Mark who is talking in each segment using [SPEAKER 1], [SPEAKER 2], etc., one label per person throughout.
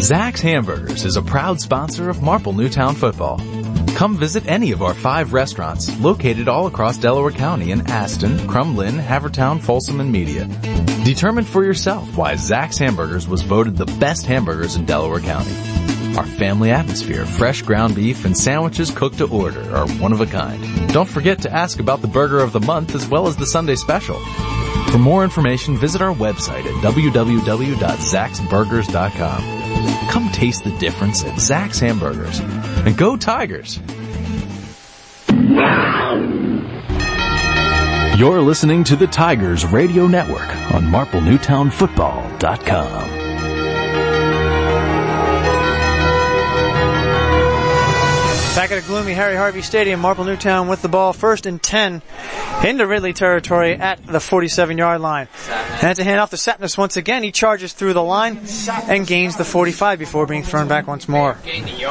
[SPEAKER 1] Zac's Hamburgers is a proud sponsor of Marple Newtown football. Come visit any of our five restaurants located all across Delaware County in Aston, Crum Lynne, Havertown, Folsom, and Media. Determine for yourself why Zac's Hamburgers was voted the best hamburgers in Delaware County. Our family atmosphere, fresh ground beef, and sandwiches cooked to order are one of a kind. Don't forget to ask about the burger of the month as well as the Sunday special. For more information, visit our website at www.zaxburgers.com. Come taste the difference at Zac's Hamburgers. And go Tigers! You're listening to the Tigers Radio Network on MarpleNewtownFootball.com.
[SPEAKER 2] Back at a gloomy Harry Harvey Stadium, Marple Newtown with the ball first and 10 into Ridley territory at the 47 yard line. And to hand off to Sapness once again. He charges through the line and gains the 45 before being thrown back once more.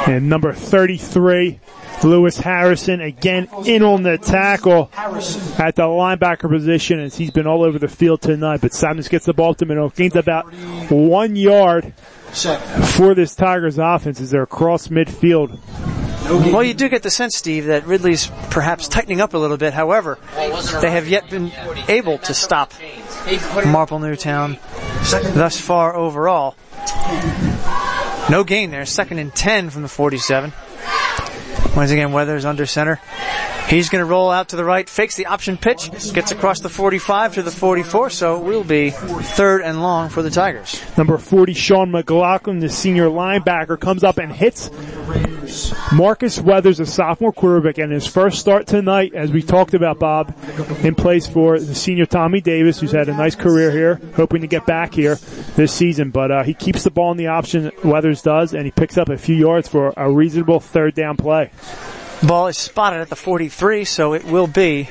[SPEAKER 3] And number 33, Lewis Harrison again in on the tackle at the linebacker position as he's been all over the field tonight. But Sapness gets the ball to middle, gains about one yard for this Tigers offense as they're across midfield.
[SPEAKER 2] Well, you do get the sense, Steve, that Ridley's perhaps tightening up a little bit. However, they have yet been able to stop Marple Newtown thus far overall. No gain there. Second and 10 from the 47. Once again, Weathers under center. He's going to roll out to the right, fakes the option pitch, gets across the 45 to the 44, so will be third and long for the Tigers.
[SPEAKER 3] Number 40, Sean McLaughlin, the senior linebacker, comes up and hits Marcus Weathers, a sophomore quarterback, and his first start tonight, as we talked about, Bob, in place for the senior Tommy Davis, who's had a nice career here, hoping to get back here this season. But uh, he keeps the ball in the option, Weathers does, and he picks up a few yards for a reasonable third down play.
[SPEAKER 2] Ball is spotted at the 43, so it will be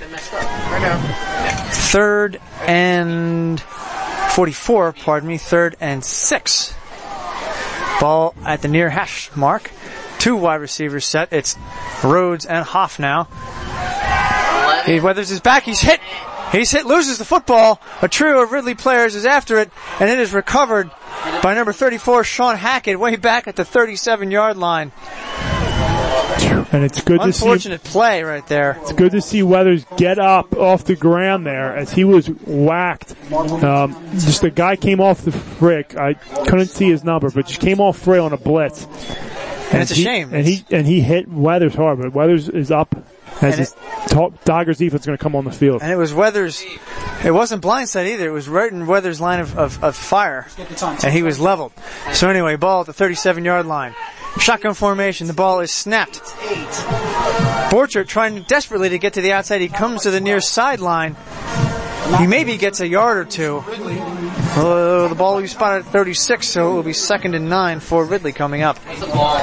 [SPEAKER 2] third and 44, pardon me, third and six. Ball at the near hash mark. Two wide receivers set. It's Rhodes and Hoff now. He weathers his back. He's hit. He's hit, loses the football. A trio of Ridley players is after it, and it is recovered by number 34, Sean Hackett, way back at the 37 yard line.
[SPEAKER 3] And it's good to see.
[SPEAKER 2] Unfortunate play right there.
[SPEAKER 3] It's good to see Weathers get up off the ground there as he was whacked. Um, just the guy came off the frick. I couldn't see his number, but just came off frail on a blitz.
[SPEAKER 2] And it's a
[SPEAKER 3] he,
[SPEAKER 2] shame.
[SPEAKER 3] And he and he hit Weathers hard, but Weathers is up as
[SPEAKER 2] And
[SPEAKER 3] his top Tigers defense is going to come on the field.
[SPEAKER 2] And it was Weathers. It wasn't blindside either. It was right in Weathers' line of, of, of fire, and he was leveled. So anyway, ball at the 37 yard line. Shotgun formation. The ball is snapped. Borchert trying desperately to get to the outside. He comes to the near sideline. He maybe gets a yard or two. Uh, the ball will be spotted at 36, so it will be second and nine for Ridley coming up.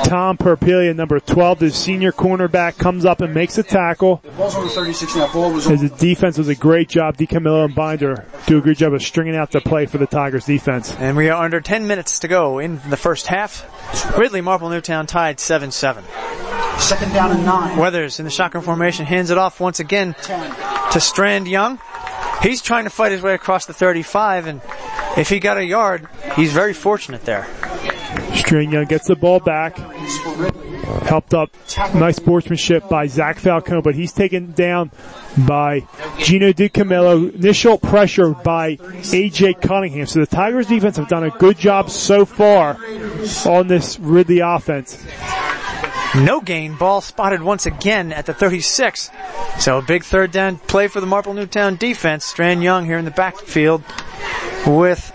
[SPEAKER 3] Tom Perpilia, number 12, the senior cornerback, comes up and makes a tackle.
[SPEAKER 4] Ball's on the 36 now. Ball was
[SPEAKER 3] As the defense was a great job. DeCamillo and Binder do a good job of stringing out the play for the Tigers defense.
[SPEAKER 2] And we are under 10 minutes to go in the first half. Ridley Marple Newtown tied 7-7.
[SPEAKER 4] second down and nine.
[SPEAKER 2] Weathers in the shotgun formation hands it off once again to Strand Young. He's trying to fight his way across the 35 and if he got a yard, he's very fortunate there.
[SPEAKER 3] Strand Young gets the ball back. Helped up. Nice sportsmanship by Zach Falcone, but he's taken down by Gino DiCamillo. Initial pressure by AJ Cunningham. So the Tigers defense have done a good job so far on this Ridley offense.
[SPEAKER 2] No gain. Ball spotted once again at the 36. So a big third down play for the Marple Newtown defense. Strand Young here in the backfield with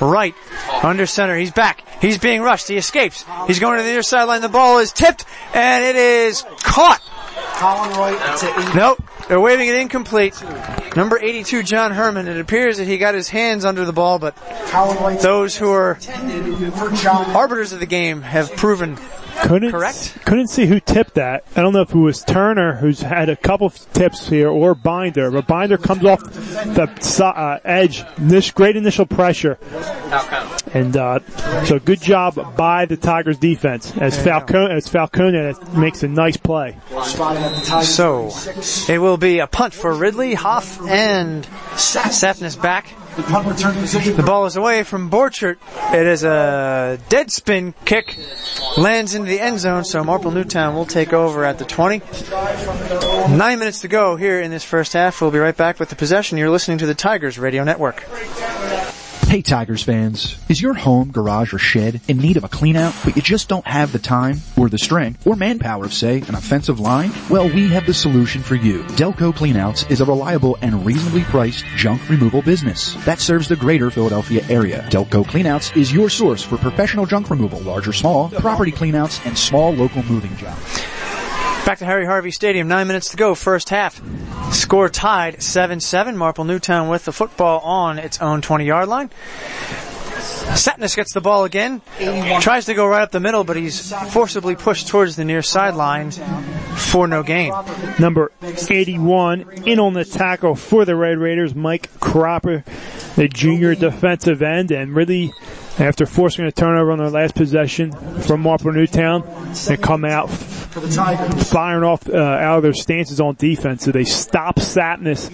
[SPEAKER 2] Wright under center. He's back. He's being rushed. He escapes. He's going to the near sideline. The ball is tipped and it is caught.
[SPEAKER 4] Colin Wright to eight.
[SPEAKER 2] Nope. They're waving it incomplete. Number 82, John Herman. It appears that he got his hands under the ball, but those who are arbiters of the game have proven
[SPEAKER 3] Couldn't
[SPEAKER 2] Correct.
[SPEAKER 3] couldn't see who tipped that. I don't know if it was Turner who's had a couple tips here or Binder, but Binder comes off the uh, edge. This great initial pressure, and uh, so good job by the Tigers defense as Falcone as Falcone makes a nice play.
[SPEAKER 4] Spotted at the Tigers.
[SPEAKER 2] So, it will be a punt for Ridley, Hoff, and Sapness back.
[SPEAKER 4] The
[SPEAKER 2] ball is away from Borchert. It is a dead spin kick. Lands into the end zone, so Marple Newtown will take over at the 20. Nine minutes to go here in this first half. We'll be right back with the possession. You're listening to the Tigers Radio Network.
[SPEAKER 5] Hey Tigers fans, is your home, garage, or shed in need of a clean out, but you just don't have the time, or the strength, or manpower of say, an offensive line? Well, we have the solution for you. Delco Cleanouts is a reliable and reasonably priced junk removal business that serves the greater Philadelphia area. Delco Cleanouts is your source for professional junk removal, large or small, property cleanouts, and small local moving jobs.
[SPEAKER 2] Back to Harry Harvey Stadium, nine minutes to go, first half. Score tied 7-7. Marple Newtown with the football on its own 20 yard line. Satness gets the ball again, tries to go right up the middle, but he's forcibly pushed towards the near sideline for no gain.
[SPEAKER 3] Number 81 in on the tackle for the Red Raiders, Mike Cropper, the junior defensive end, and really after forcing a turnover on their last possession from Marple Newtown, they come out firing off uh, out of their stances on defense. So they stop Satness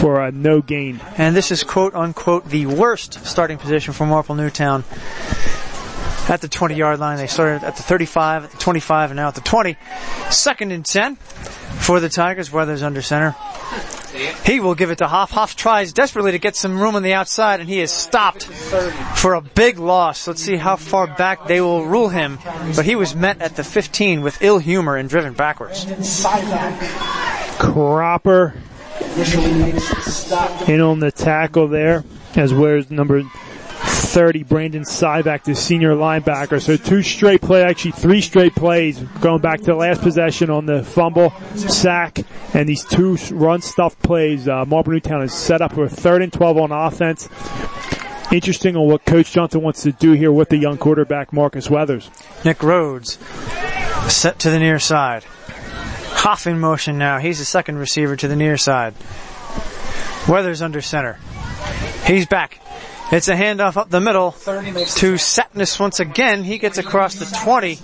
[SPEAKER 3] for a no gain.
[SPEAKER 2] And this is quote unquote the worst starting position for Marple Newtown. At the 20 yard line, they started at the 35, at the 25, and now at the 20. Second and 10 for the Tigers. Weathers under center. He will give it to Hoff. Hoff tries desperately to get some room on the outside, and he is stopped for a big loss. Let's see how far back they will rule him. But he was met at the 15 with ill humor and driven backwards.
[SPEAKER 3] Cropper in on the tackle there, as where's number 30, Brandon Syvac, the senior linebacker. So two straight play, actually three straight plays, going back to the last possession on the fumble, sack, and these two run stuff plays. Uh, Marple Newtown is set up for a third and 12 on offense. Interesting on what Coach Johnson wants to do here with the young quarterback, Marcus Weathers.
[SPEAKER 2] Nick Rhodes set to the near side. Hoff in motion now. He's the second receiver to the near side. Weathers under center. He's back. It's a handoff up the middle to Satness once again. He gets across the 20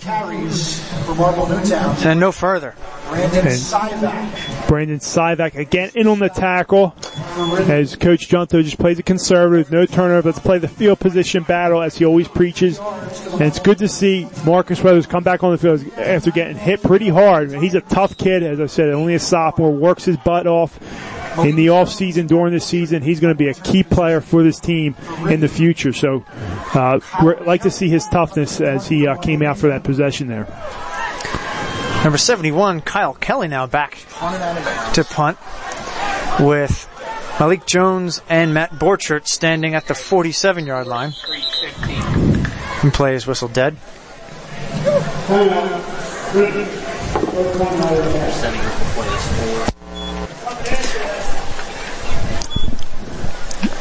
[SPEAKER 2] and no further.
[SPEAKER 3] Brandon Syvac again in on the tackle as Coach Junto just plays a conservative, no turnover. Let's play the field position battle as he always preaches. And it's good to see Marcus Weathers come back on the field after getting hit pretty hard. He's a tough kid, as I said, only a sophomore, works his butt off in the off season during the season. He's going to be a key player for this team in the future. So, uh, like to see his toughness as he uh, came out for that possession there.
[SPEAKER 2] Number 71, Kyle Kelly now back to punt with Malik Jones and Matt Borchert standing at the 47 yard line. And play is whistle dead.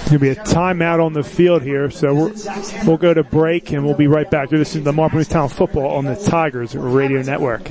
[SPEAKER 3] There'll be a timeout on the field here, so we will go to break and we'll be right back. This is the Marple Town Football on the Tigers Radio Network.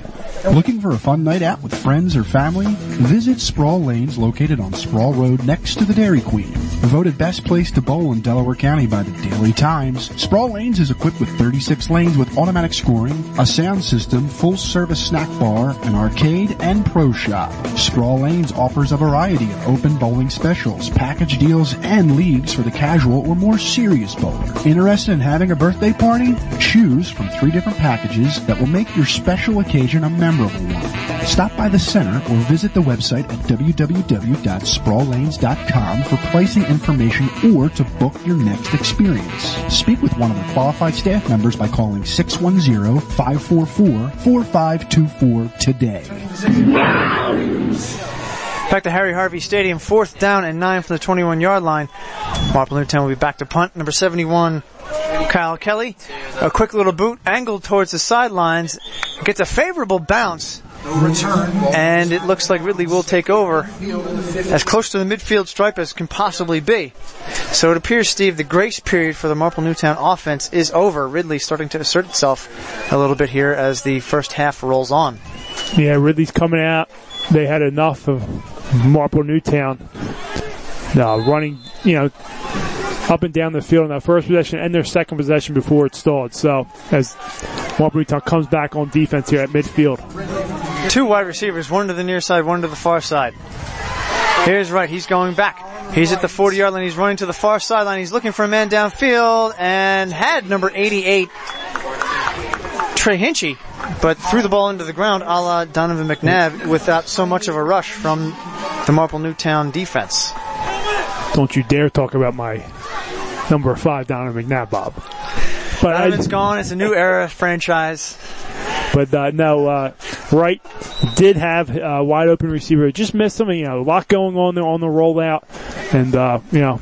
[SPEAKER 6] Looking for a fun night out with friends or family? Visit Sproul Lanes located on Sproul Road next to the Dairy Queen. Voted best place to bowl in Delaware County by the Daily Times, Sproul Lanes is equipped with 36 lanes with automatic scoring, a sound system, full service snack bar, an arcade, and pro shop. Sproul Lanes offers a variety of open bowling specials, package deals, and leagues for the casual or more serious bowler. Interested in having a birthday party? Choose from three different packages that will make your special occasion a memorable one. Stop by the center or visit the website at www.sproullanes.com for pricing information or to book your next experience. Speak with one of the qualified staff members by calling 610-544-4524 today.
[SPEAKER 2] Back to Harry Harvey Stadium, fourth down and nine from the 21 yard line. Marple Newtown will be back to punt. Number 71, Kyle Kelly. A quick little boot angled towards the sidelines. Gets a favorable bounce. And it looks like Ridley will take over as close to the midfield stripe as can possibly be. So it appears, Steve, the grace period for the Marple Newtown offense is over. Ridley starting to assert itself a little bit here as the first half rolls on.
[SPEAKER 3] Yeah, Ridley's coming out. They had enough of Marple Newtown uh, running, you know, up and down the field in that first possession and their second possession before it stalled. So as Newtown comes back on defense here at midfield.
[SPEAKER 2] Two wide receivers, one to the near side, one to the far side. Here's Wright, he's going back. He's at the 40 yard line. He's running to the far sideline. He's looking for a man downfield and had number 88, Trey Hinchy, but threw the ball into the ground a la Donovan McNabb without so much of a rush from the Marple Newtown defense.
[SPEAKER 3] Don't you dare talk about my number five Donovan McNabb, Bob. But
[SPEAKER 2] Donovan's gone. It's a new era franchise.
[SPEAKER 3] But uh, no, uh, Wright did have a wide open receiver. Just missed him. You know, a lot going on there on the rollout, and uh, you know,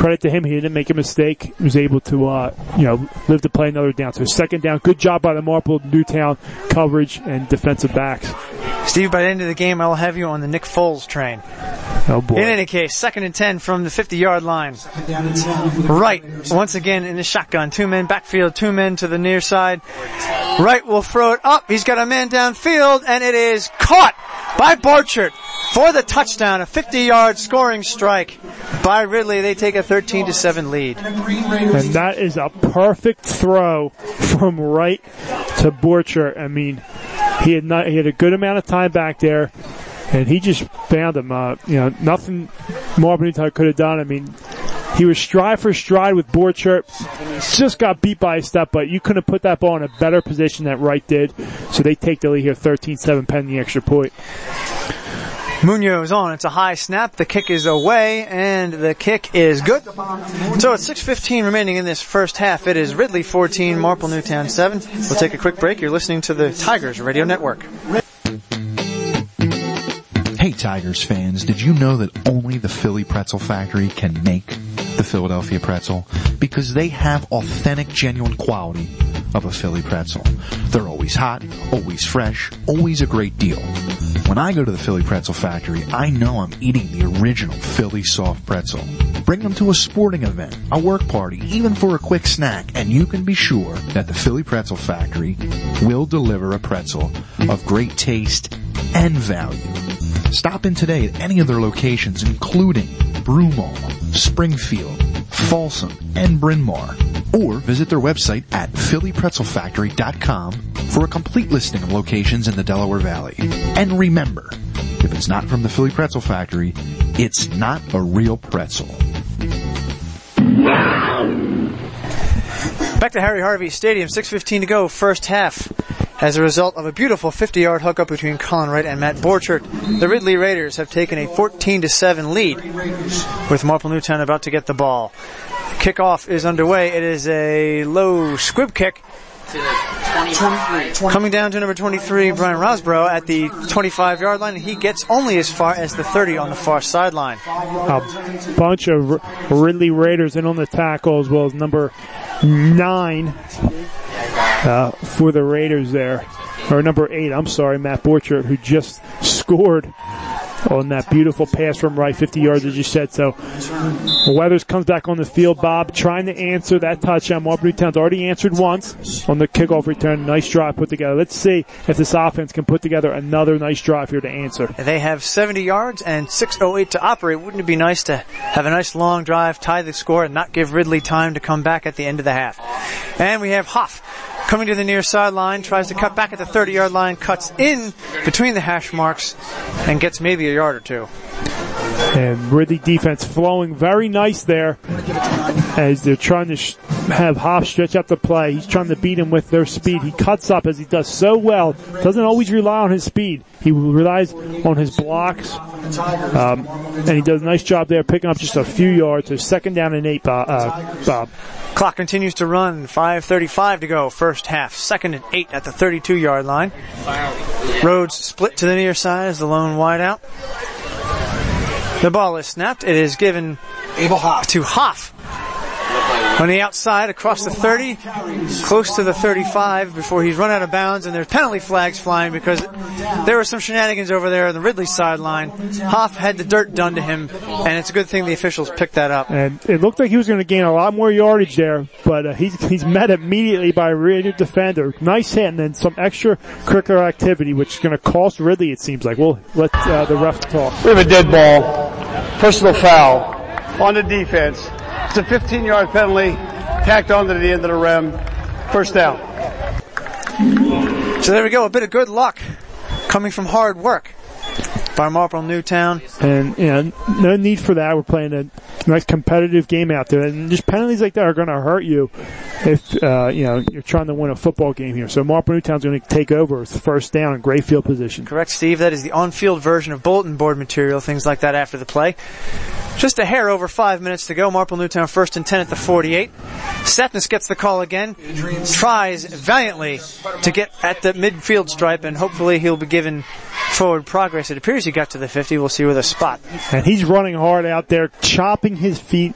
[SPEAKER 3] credit to him, he didn't make a mistake. He was able to, uh, you know, live to play another down. So second down, good job by the Marple Newtown coverage and defensive backs.
[SPEAKER 2] Steve, by the end of the game, I will have you on the Nick Foles train.
[SPEAKER 3] Oh boy.
[SPEAKER 2] In any case, second and 10 from the 50 yard line. Wright, once again in the shotgun. Two men backfield, two men to the near side. Wright will throw it up. He's got a man downfield and it is caught by Borchert for the touchdown. A 50 yard scoring strike by Ridley. They take a 13 to 7 lead.
[SPEAKER 3] And that is a perfect throw from Wright to Borchert. I mean, he had not, he had a good amount of time back there and he just found him. Uh, you know, nothing Marple Newtown could have done. I mean, he was stride for stride with Borchert. Just got beat by a step, but you couldn't have put that ball in a better position than Wright did. So they take the lead here, 13-7 pending the extra point.
[SPEAKER 2] Munoz on. It's a high snap. The kick is away, and the kick is good. So it's 6.15 remaining in this first half. It is Ridley 14, Marple Newtown 7. We'll take a quick break. You're listening to the Tigers Radio Network.
[SPEAKER 6] Hey Tigers fans, did you know that only the Philly Pretzel Factory can make the Philadelphia pretzel? Because they have authentic, genuine quality of a Philly pretzel. They're always hot, always fresh, always a great deal. When I go to the Philly Pretzel Factory, I know I'm eating the original Philly soft pretzel. Bring them to a sporting event, a work party, even for a quick snack, and you can be sure that the Philly Pretzel Factory will deliver a pretzel of great taste and value. Stop in today at any of their locations, including Broomall, Springfield, Folsom, and Bryn Mawr. Or visit their website at phillypretzelfactory.com for a complete listing of locations in the Delaware Valley. And remember, if it's not from the Philly Pretzel Factory, it's not a real pretzel.
[SPEAKER 2] Back to Harry Harvey Stadium, 6.15 to go, first half. As a result of a beautiful 50-yard hookup between Colin Wright and Matt Borchert, the Ridley Raiders have taken a 14-7 lead, with Marple Newtown about to get the ball. Kickoff is underway. It is a low squib kick. Coming down to number 23, Brian Rosborough at the 25 yard line. and He gets only as far as the 30 on the far sideline.
[SPEAKER 3] A bunch of Ridley Raiders in on the tackle as well as number nine uh, for the Raiders there. Or number eight, I'm sorry, Matt Borchert, who just scored on that beautiful pass from Wright, 50 yards as you said. So Weathers comes back on the field, Bob, trying to answer that touchdown. Marple Newtown's already answered once on the kickoff return. Nice drive put together. Let's see if this offense can put together another nice drive here to answer.
[SPEAKER 2] They have 70 yards and 6.08 to operate. Wouldn't it be nice to have a nice long drive, tie the score, and not give Ridley time to come back at the end of the half? And we have Hoff coming to the near sideline, tries to cut back at the 30 yard line, cuts in between the hash marks, and gets maybe a yard or two.
[SPEAKER 3] And Ridley defense flowing very nice there as they're trying to sh- have Hoff stretch out the play. He's trying to beat him with their speed. He cuts up as he does so well. Doesn't always rely on his speed. He relies on his blocks. Um, and he does a nice job there picking up just a few yards. So second down and eight, Bob. Uh, Bob.
[SPEAKER 2] Clock continues to run. 5.35 to go. First half. Second and eight at the 32 yard line. Rhodes split to the near side as the lone wideout. The ball is snapped. It is given
[SPEAKER 4] Abel Hoff.
[SPEAKER 2] to Hoff. On the outside, across the 30, close to the 35 before he's run out of bounds and there's penalty flags flying because there were some shenanigans over there on the Ridley sideline. Hoff had the dirt done to him and it's a good thing the officials picked that up.
[SPEAKER 3] And it looked like he was going to gain a lot more yardage there, but uh, he's he's met immediately by a Raider defender. Nice hit and then some extra curricular activity, which is going to cost Ridley. It seems like. We'll let uh, the ref talk.
[SPEAKER 7] We have a dead ball, personal foul on the defense. It's a 15 yard penalty tacked onto the end of the rim. First down.
[SPEAKER 2] So there we go, a bit of good luck coming from hard work by Marple Newtown.
[SPEAKER 3] And, you know, no need for that. We're playing a nice competitive game out there. And just penalties like that are going to hurt you if, uh, you know, you're trying to win a football game here. So Marple Newtown's going to take over. It's first down and great field position.
[SPEAKER 2] Correct, Steve. That is the on-field version of bulletin board material, things like that after the play. Just a hair over five minutes to go. Marple Newtown first and ten at the 48. Setness gets the call again. Tries valiantly to get at the midfield stripe, and hopefully he'll be given forward progress. It appears he got to the 50. We'll see where the spot.
[SPEAKER 3] And he's running hard out there, chopping his feet,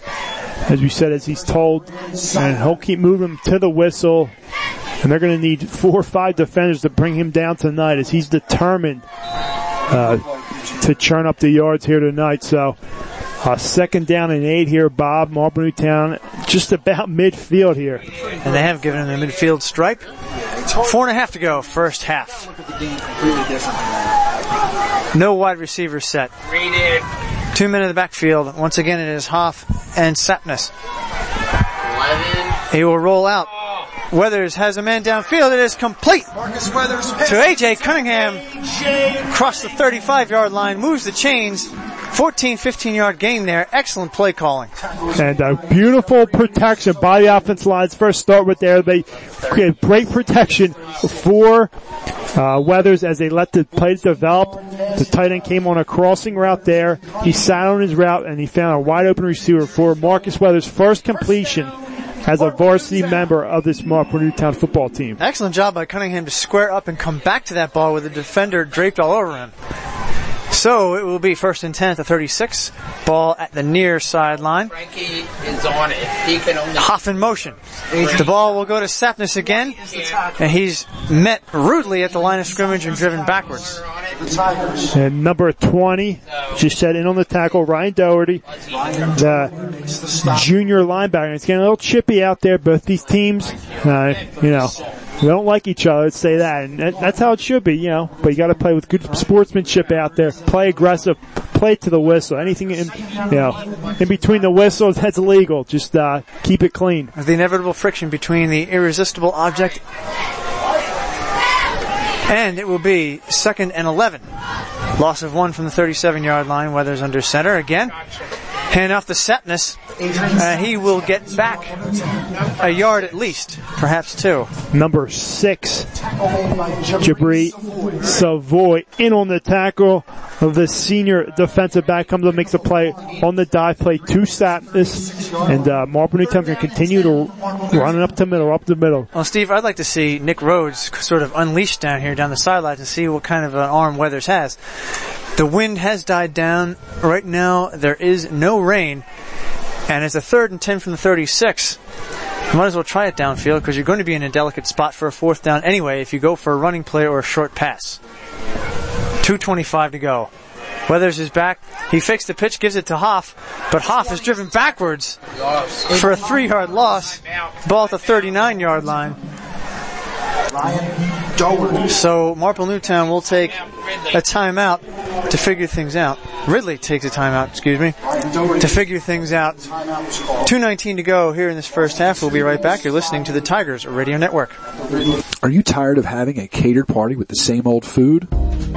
[SPEAKER 3] as we said, as he's told. And he'll keep moving to the whistle. And they're going to need four or five defenders to bring him down tonight as he's determined uh, to churn up the yards here tonight. So, uh, second down and eight here, Bob. Marple Newtown just about midfield here.
[SPEAKER 2] And they have given him the midfield stripe. Four and a half to go, first half. No wide receiver set. Two men in the backfield. Once again, it is Hoff and Sapness. He will roll out. Weathers has a man downfield. It is complete
[SPEAKER 4] Marcus Weathers
[SPEAKER 2] to AJ Cunningham. Across the 35 yard line, moves the chains. 14, 15 yard gain there. Excellent play calling.
[SPEAKER 3] And a beautiful protection by the offense lines. First start with there. They create great protection for uh, Weathers as they let the play develop. The tight end came on a crossing route there. He sat on his route and he found a wide open receiver for Marcus Weathers' first completion as a varsity member of this Marple Newtown football team.
[SPEAKER 2] Excellent job by Cunningham to square up and come back to that ball with the defender draped all over him. So it will be first and 10 at the 36. Ball at the near sideline.
[SPEAKER 8] Frankie is on it. He can only.
[SPEAKER 2] Hoff in motion. The ball will go to Sapness again, and he's met rudely at the line of scrimmage and driven backwards.
[SPEAKER 3] And number 20, just set in on the tackle, Ryan Doherty, the junior linebacker. It's getting a little chippy out there. Both these teams, uh, you know, we don't like each other. Let's say that, and that, that's how it should be, you know. But you got to play with good sportsmanship out there. Play aggressive. Play to the whistle. Anything in, you know, in between the whistles, that's illegal. Just uh, keep it clean.
[SPEAKER 2] The inevitable friction between the irresistible object and it will be second and 11. Loss of one from the 37 yard line. Weathers under center again. Hand off the Setness. Uh, he will get back a yard at least, perhaps two.
[SPEAKER 3] Number six, Jabri Savoy in on the tackle of the senior defensive back comes up, makes a play on the dive play to Sapness, and uh, Marple Newtown can continue to run it up the middle, up the middle.
[SPEAKER 2] Well, Steve, I'd like to see Nick Rhodes sort of unleashed down here down the sidelines and see what kind of an arm Weathers has. The wind has died down. Right now, there is no rain. And it's a third and 10 from the 36. You might as well try it downfield because you're going to be in a delicate spot for a fourth down anyway if you go for a running play or a short pass. 2.25 to go. Weathers is back. He fakes the pitch, gives it to Hoff, but Hoff is driven backwards for a three yard loss. Ball at the 39 yard line. So Marple Newtown will take a timeout to figure things out. Ridley takes a timeout, excuse me, to figure things out. 2.19 to go here in this first half. We'll be right back. You're listening to the Tigers Radio Network.
[SPEAKER 5] Are you tired of having a catered party with the same old food?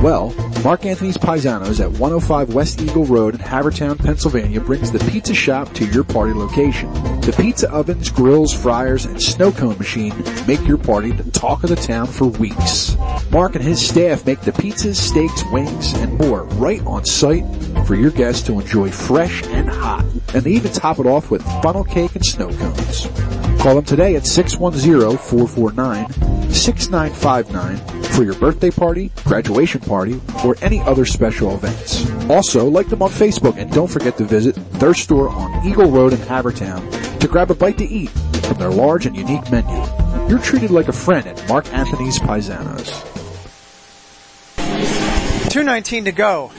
[SPEAKER 5] Well, Mark Anthony's Paisanos at 105 West Eagle Road in Havertown, Pennsylvania brings the pizza shop to your party location. The pizza ovens, grills, fryers, and snow cone machine make your party the talk of the town for weeks. Mark and his staff make the pizzas, steaks, wings, and more right on site for your guests to enjoy fresh and hot. And they even top it off with funnel cake and snow cones. Call them today at 610-449-6959 for your birthday party, graduation party, or any other special events. Also, like them on Facebook and don't forget to visit their store on Eagle Road in Havertown to grab a bite to eat from their large and unique menu. You're treated like a friend at Mark Anthony's Paisanos.
[SPEAKER 2] 2.19 to go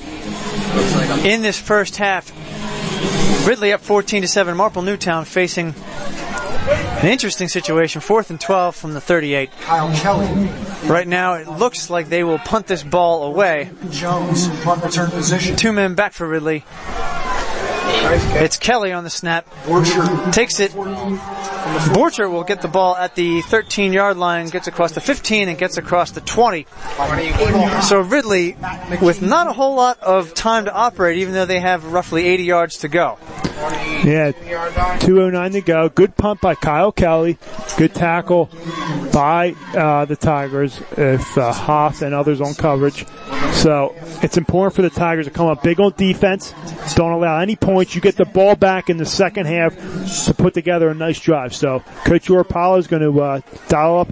[SPEAKER 2] in this first half. Ridley up 14 to 7. Marple Newtown facing an interesting situation. Fourth and 12 from the 38.
[SPEAKER 4] Kyle Kelly.
[SPEAKER 2] Right now, it looks like they will punt this ball away.
[SPEAKER 4] Jones, punt return position.
[SPEAKER 2] Two men back for Ridley. It's Kelly on the snap. Takes it. Borcher will get the ball at the 13 yard line, gets across the 15 and gets across the 20. So Ridley, with not a whole lot of time to operate, even though they have roughly 80 yards to go.
[SPEAKER 3] Yeah, 209 to go. Good punt by Kyle Kelly. Good tackle by uh, the Tigers if uh, and others on coverage. So it's important for the Tigers to come up big on defense. Don't allow any points. You get the ball back in the second half to put together a nice drive. So Coach Yorpala is going to uh, dial up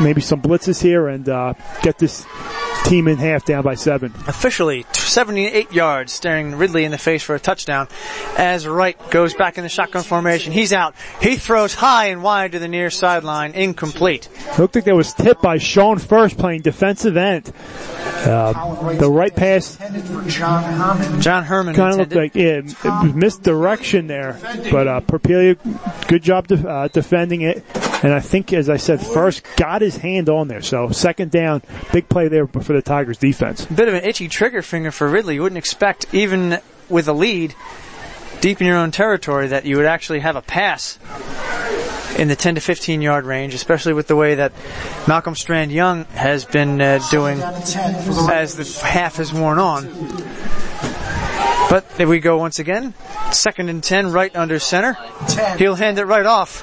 [SPEAKER 3] maybe some blitzes here and uh, get this team in half down by seven.
[SPEAKER 2] Officially 78 yards, staring Ridley in the face for a touchdown. As Wright goes back in the shotgun formation, he's out. He throws high and wide to the near sideline, incomplete.
[SPEAKER 3] Looked like that was tipped by Sean First playing defensive end. Uh, the right pass
[SPEAKER 4] John Herman.
[SPEAKER 2] John Herman
[SPEAKER 3] kind of looked like yeah, it was misdirection there, but uh, Perpelia, good job de- uh, defending it. And I think, as I said, first got his hand on there. So second down, big play there for the Tigers defense.
[SPEAKER 2] bit of an itchy trigger finger for Ridley. You wouldn't expect, even with a lead deep in your own territory, that you would actually have a pass in the 10 to 15 yard range, especially with the way that Malcolm Strand Young has been uh, doing as the half has worn on. But there we go once again. Second and 10, Wright under center. He'll hand it right off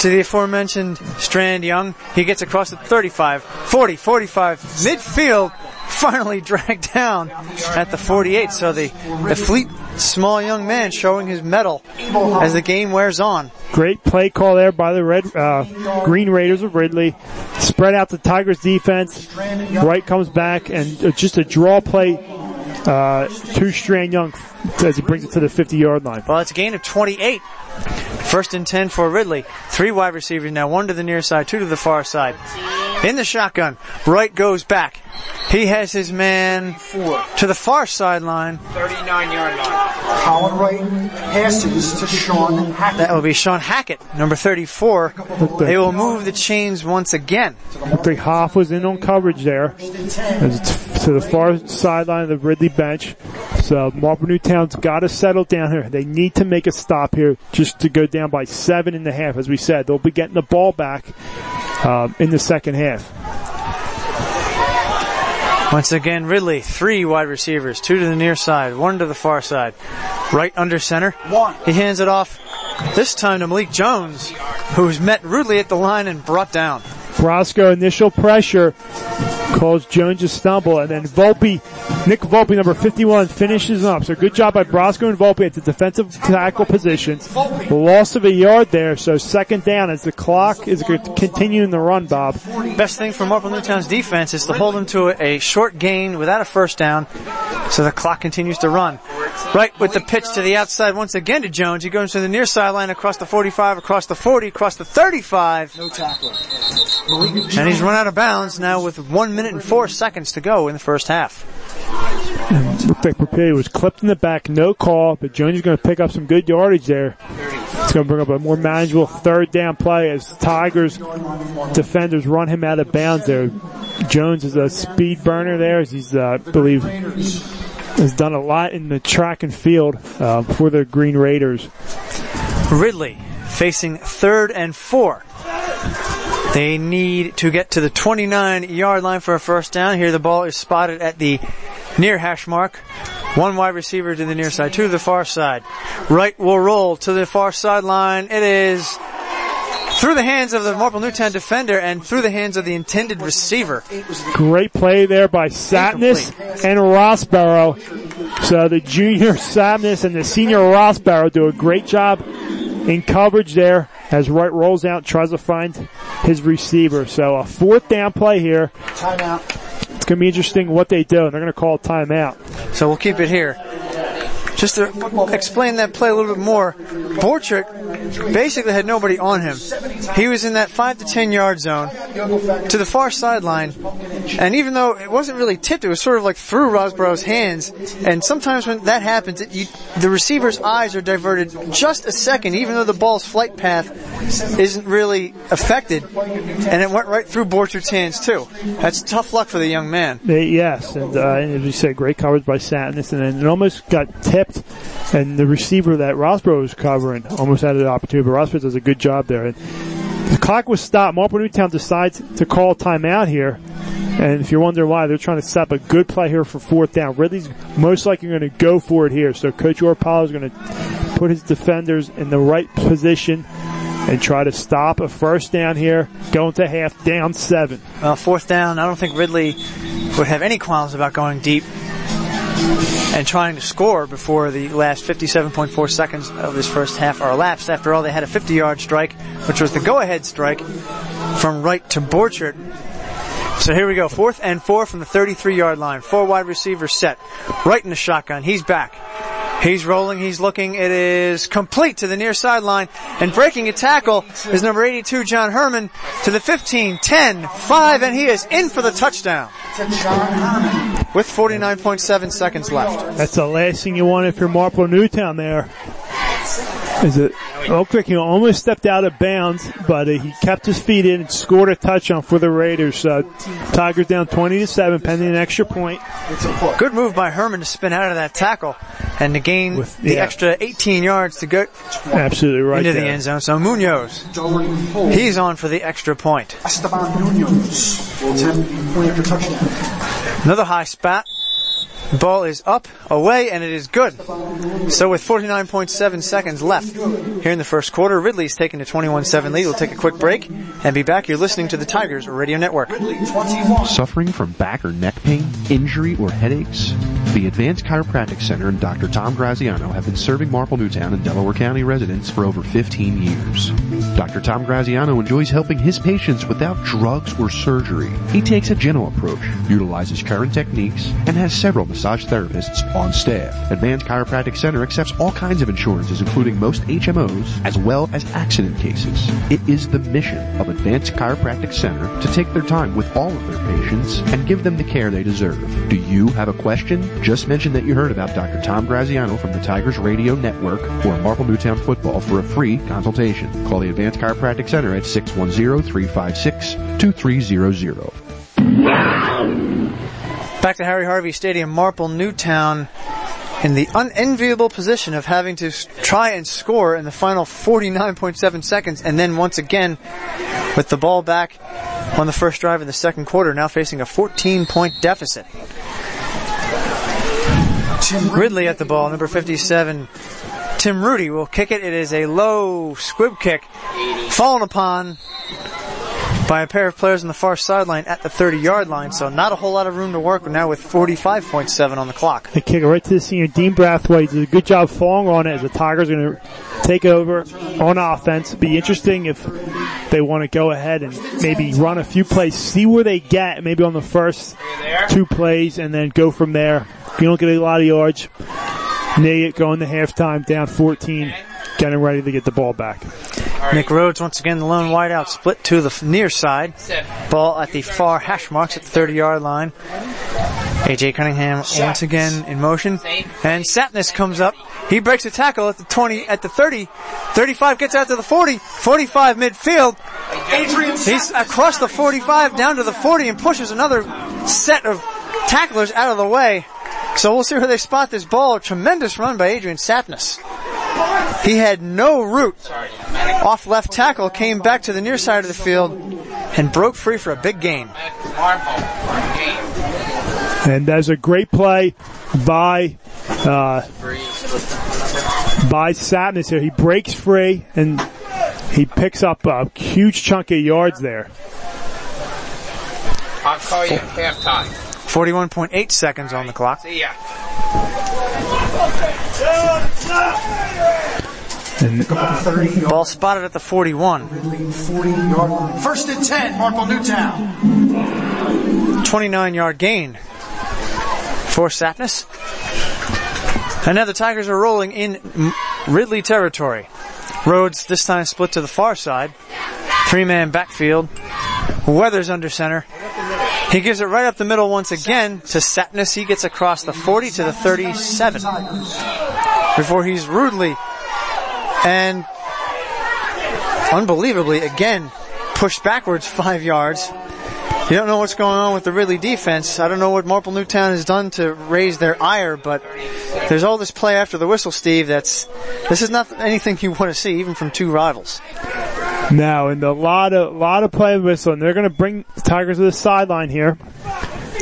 [SPEAKER 2] to the aforementioned Strand Young. He gets across the 35, 40, 45, midfield, finally dragged down at the 48. So the, the fleet, small young man showing his mettle as the game wears on.
[SPEAKER 3] Great play call there by the red, uh, Green Raiders of Ridley. Spread out the Tigers defense. Wright comes back and uh, just a draw play, uh, to Strand Young as he brings it to the 50 yard line.
[SPEAKER 2] Well, it's a gain of 28. First and 10 for Ridley. Three wide receivers now, one to the near side, two to the far side. In the shotgun, Wright goes back. He has his man to the far sideline.
[SPEAKER 8] 39 yard line.
[SPEAKER 4] Colin Wright passes to Sean Hackett.
[SPEAKER 2] That will be Sean Hackett, number 34. They will move the chains once again.
[SPEAKER 3] Looked like Hoff was in on coverage there. As it's to the far sideline of the Ridley bench. So Marple Newtown's got to settle down here. They need to make a stop here just to go down by seven and a half. As we said, they'll be getting the ball back um, in the second half.
[SPEAKER 2] Once again, Ridley, three wide receivers, two to the near side, one to the far side. Wright under center. He hands it off, this time to Malik Jones, who's met rudely at the line and brought down.
[SPEAKER 3] Brosco initial pressure calls Jones to stumble, and then Volpe, Nick Volpe, number 51, finishes up. So good job by Brosco and Volpe at the defensive tackle positions. Loss of a yard there, so second down as the clock is continuing the run, Bob.
[SPEAKER 2] Best thing for Marple Newtown's defense is to hold them to a short gain without a first down, so the clock continues to run. Wright with the pitch to the outside once again to Jones. He goes to the near sideline across the 45, across the 40, across the 35.
[SPEAKER 4] No tackler.
[SPEAKER 2] And he's run out of bounds now with one minute and four seconds to go in the first half.
[SPEAKER 3] Looked like was clipped in the back, no call, but Jones is going to pick up some good yardage there. It's going to bring up a more manageable third down play as Tigers defenders run him out of bounds there. Jones is a speed burner there as he's, uh, I believe, has done a lot in the track and field uh, for the Green Raiders.
[SPEAKER 2] Ridley facing third and four. They need to get to the 29 yard line for a first down. Here the ball is spotted at the near hash mark. One wide receiver to the near side, two to the far side. Wright will roll to the far sideline. It is through the hands of the Marple Newtown defender and through the hands of the intended receiver.
[SPEAKER 3] Great play there by Satness and Rossborough. So the junior Satness and the senior Rossborough do a great job in coverage there as Wright rolls out, tries to find his receiver. So a fourth down play here.
[SPEAKER 4] Timeout.
[SPEAKER 3] It's going to be interesting what they do. They're going to call a timeout.
[SPEAKER 2] So we'll keep it here. Just to explain that play a little bit more, Borchert basically had nobody on him. He was in that 5 to 10 yard zone to the far sideline, and even though it wasn't really tipped, it was sort of like through Rosborough's hands, and sometimes when that happens, it, you, the receiver's eyes are diverted just a second, even though the ball's flight path isn't really affected, and it went right through Borchert's hands too. That's tough luck for the young man.
[SPEAKER 3] Yes, and, uh, as you said, great coverage by Satness, and then it almost got tipped And the receiver that Rossborough was covering almost had an opportunity, but Rossborough does a good job there. And the clock was stopped. Marple Newtown decides to call timeout here. And if you're wondering why, they're trying to set up a good play here for fourth down. Ridley's most likely going to go for it here. So Coach Orpalo is going to put his defenders in the right position and try to stop a first down here, going to half down seven.
[SPEAKER 2] Well, fourth down, I don't think Ridley would have any qualms about going deep and trying to score before the last 57.4 seconds of this first half are elapsed. After all, they had a 50 yard strike, which was the go ahead strike from Wright to Borchert. So here we go. Fourth and four from the 33 yard line. Four wide receivers set. Wright in the shotgun. He's back. He's rolling, he's looking, it is complete to the near sideline, and breaking a tackle is number 82, John Herman, to the 15, 10, 5, and he is in for the touchdown. With 49.7 seconds left.
[SPEAKER 3] That's the last thing you want if you're Marple Newtown there. Is it Oak Creek? He almost stepped out of bounds, but uh, he kept his feet in and scored a touchdown for the Raiders. Uh, Tigers down 20 to 7, pending an extra point.
[SPEAKER 2] Good move by Herman to spin out of that tackle and to gain
[SPEAKER 3] With-
[SPEAKER 2] the
[SPEAKER 3] yeah.
[SPEAKER 2] extra 18 yards to go
[SPEAKER 3] Absolutely right
[SPEAKER 2] into the end zone. So Munoz, he's on for the extra point.
[SPEAKER 4] Esteban Munoz will attempt the point after touchdown.
[SPEAKER 2] Another high Ball is up, away, and it is good. So with 49.7 seconds left here in the first quarter, Ridley's taking a 21-7 lead. We'll take a quick break and be back. You're listening to the Tigers Radio Network.
[SPEAKER 6] Suffering from back or neck pain, injury, or headaches? The Advanced Chiropractic Center and Dr. Tom Graziano have been serving Marple Newtown and Delaware County residents for over 15 years. Dr. Tom Graziano enjoys helping his patients without drugs or surgery. He takes a gentle approach, utilizes current techniques, and has several massage therapists on staff. Advanced Chiropractic Center accepts all kinds of insurances, including most HMOs, as well as accident cases. It is the mission of Advanced Chiropractic Center to take their time with all of their patients and give them the care they deserve. Do you have a question? Just mention that you heard about Dr. Tom Graziano from the Tigers Radio Network or Marple Newtown Football for a free consultation. Call the Advanced Chiropractic Center at 610-356-2300.
[SPEAKER 2] Back to Harry Harvey Stadium, Marple Newtown in the unenviable position of having to try and score in the final 49.7 seconds and then once again with the ball back on the first drive in the second quarter now facing a 14 point deficit. Ridley at the ball, number 57. Tim Rudy will kick it. It is a low squib kick fallen upon by a pair of players on the far sideline at the 30 yard line, so not a whole lot of room to work now with 45.7 on the clock.
[SPEAKER 3] They kick it right to the senior. Dean Brathwaite did a good job falling on it as the Tigers are going to take over on offense. Be interesting if they want to go ahead and maybe run a few plays, see where they get, maybe on the first two plays, and then go from there. If you don't get a lot of yards, it going to halftime down 14, getting ready to get the ball back.
[SPEAKER 2] Nick Rhodes once again the lone wideout split to the near side. Ball at the far hash marks at the 30 yard line. AJ Cunningham once again in motion. And Sapness comes up. He breaks a tackle at the 20, at the 30. 35 gets out to the 40. 45 midfield. He's across the 45 down to the 40 and pushes another set of tacklers out of the way. So we'll see where they spot this ball. Tremendous run by Adrian Sapness. He had no route off left tackle, came back to the near side of the field, and broke free for a big gain.
[SPEAKER 3] And that's a great play by uh, by Satness here. He breaks free and he picks up a huge chunk of yards there.
[SPEAKER 8] I'll call you at halftime.
[SPEAKER 2] 41.8 seconds on the clock.
[SPEAKER 8] See ya.
[SPEAKER 2] Ball spotted at the 41.
[SPEAKER 4] 40 yard line. First and 10, Marple Newtown.
[SPEAKER 2] 29 yard gain for Sapness. And now the Tigers are rolling in Ridley territory. Rhodes this time split to the far side. Three man backfield. Weathers under center. He gives it right up the middle once again to Sapness. He gets across the 40 to the 37 before he's rudely and unbelievably again pushed backwards five yards. You don't know what's going on with the Ridley defense. I don't know what Marple Newtown has done to raise their ire, but there's all this play after the whistle, Steve. That's this is not anything you want to see, even from two rivals.
[SPEAKER 3] Now, and a lot of lot of play whistle, and they're going to bring the Tigers to the sideline here.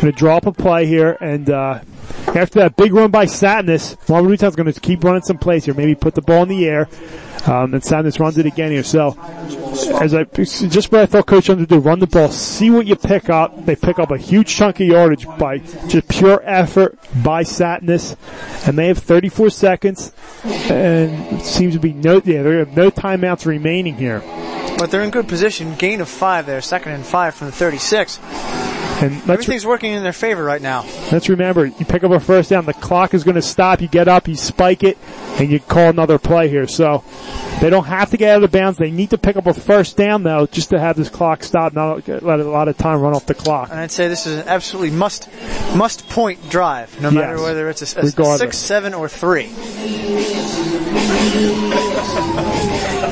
[SPEAKER 3] Going to draw up a play here, and uh, after that big run by Satness, Marple Newtown's going to keep running some plays here. Maybe put the ball in the air, um, and Satness runs it again here. So, as I just what I thought Coach would do, run the ball, see what you pick up. They pick up a huge chunk of yardage by just pure effort by Satness, and they have 34 seconds, and seems to be no yeah they have no timeouts remaining here.
[SPEAKER 2] But they're in good position. Gain of five there, second and five from the 36.
[SPEAKER 3] And
[SPEAKER 2] Everything's working in their favor right now.
[SPEAKER 3] Let's remember, you pick up a first down, the clock is going to stop, you get up, you spike it, and you call another play here. So they don't have to get out of bounds. They need to pick up a first down though, just to have this clock stop, not let a lot of time run off the clock.
[SPEAKER 2] And I'd say this is an absolutely must, must point drive, no matter whether it's a, a six, seven, or three.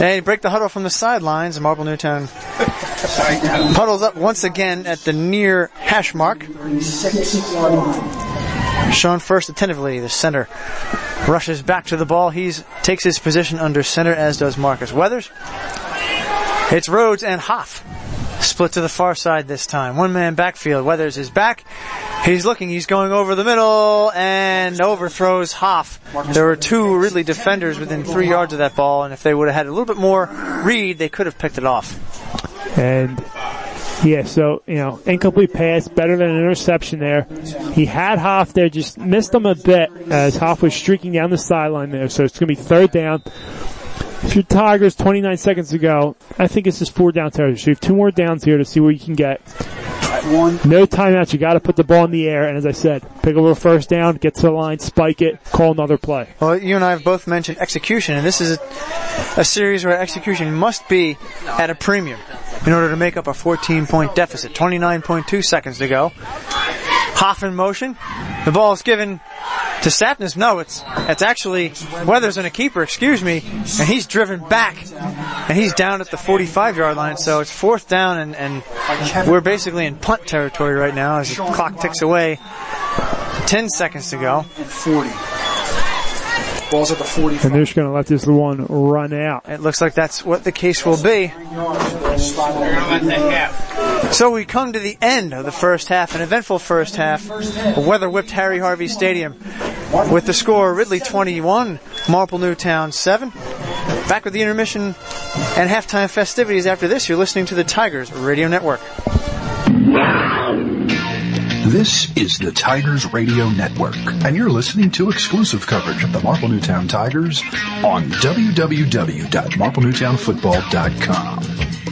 [SPEAKER 2] And break the huddle from the sidelines. Marple Newtown huddles up once again at the near hash mark. Shown first attentively, the center rushes back to the ball. He takes his position under center, as does Marcus Weathers. It's Rhodes and Hoff. Split to the far side this time. One man backfield. Weathers is back. He's looking. He's going over the middle and overthrows Hoff. There were two Ridley defenders within three yards of that ball, and if they would have had a little bit more read, they could have picked it off.
[SPEAKER 3] And yeah, so, you know, incomplete pass, better than an interception there. He had Hoff there, just missed him a bit as Hoff was streaking down the sideline there. So it's going to be third down. If you're Tigers 29 seconds to go, I think it's just four down territory. So you have two more downs here to see what you can get. No timeouts. You got to put the ball in the air. And as I said, pick up a first down, get to the line, spike it, call another play.
[SPEAKER 2] Well, you and I have both mentioned execution, and this is a, a series where execution must be at a premium in order to make up a 14 point deficit. 29.2 seconds to go. Hoff in motion. The ball is given to Sapness. No, it's it's actually Weathers and a keeper, excuse me, and he's driven back, and he's down at the 45 yard line. So it's fourth down, and, and we're basically in punt territory right now as the clock ticks away. 10 seconds to go.
[SPEAKER 4] 40. Ball's at the 45.
[SPEAKER 3] And they're just going to let this one run out.
[SPEAKER 2] It looks like that's what the case will be. So we come to the end of the first half, an eventful first half. Weather whipped Harry Harvey Stadium with the score Ridley 21, Marple Newtown 7. Back with the intermission and halftime festivities after this. You're listening to the Tigers Radio Network.
[SPEAKER 9] This is the Tigers Radio Network, and you're listening to exclusive coverage of the Marple Newtown Tigers on www.marplenewtownfootball.com.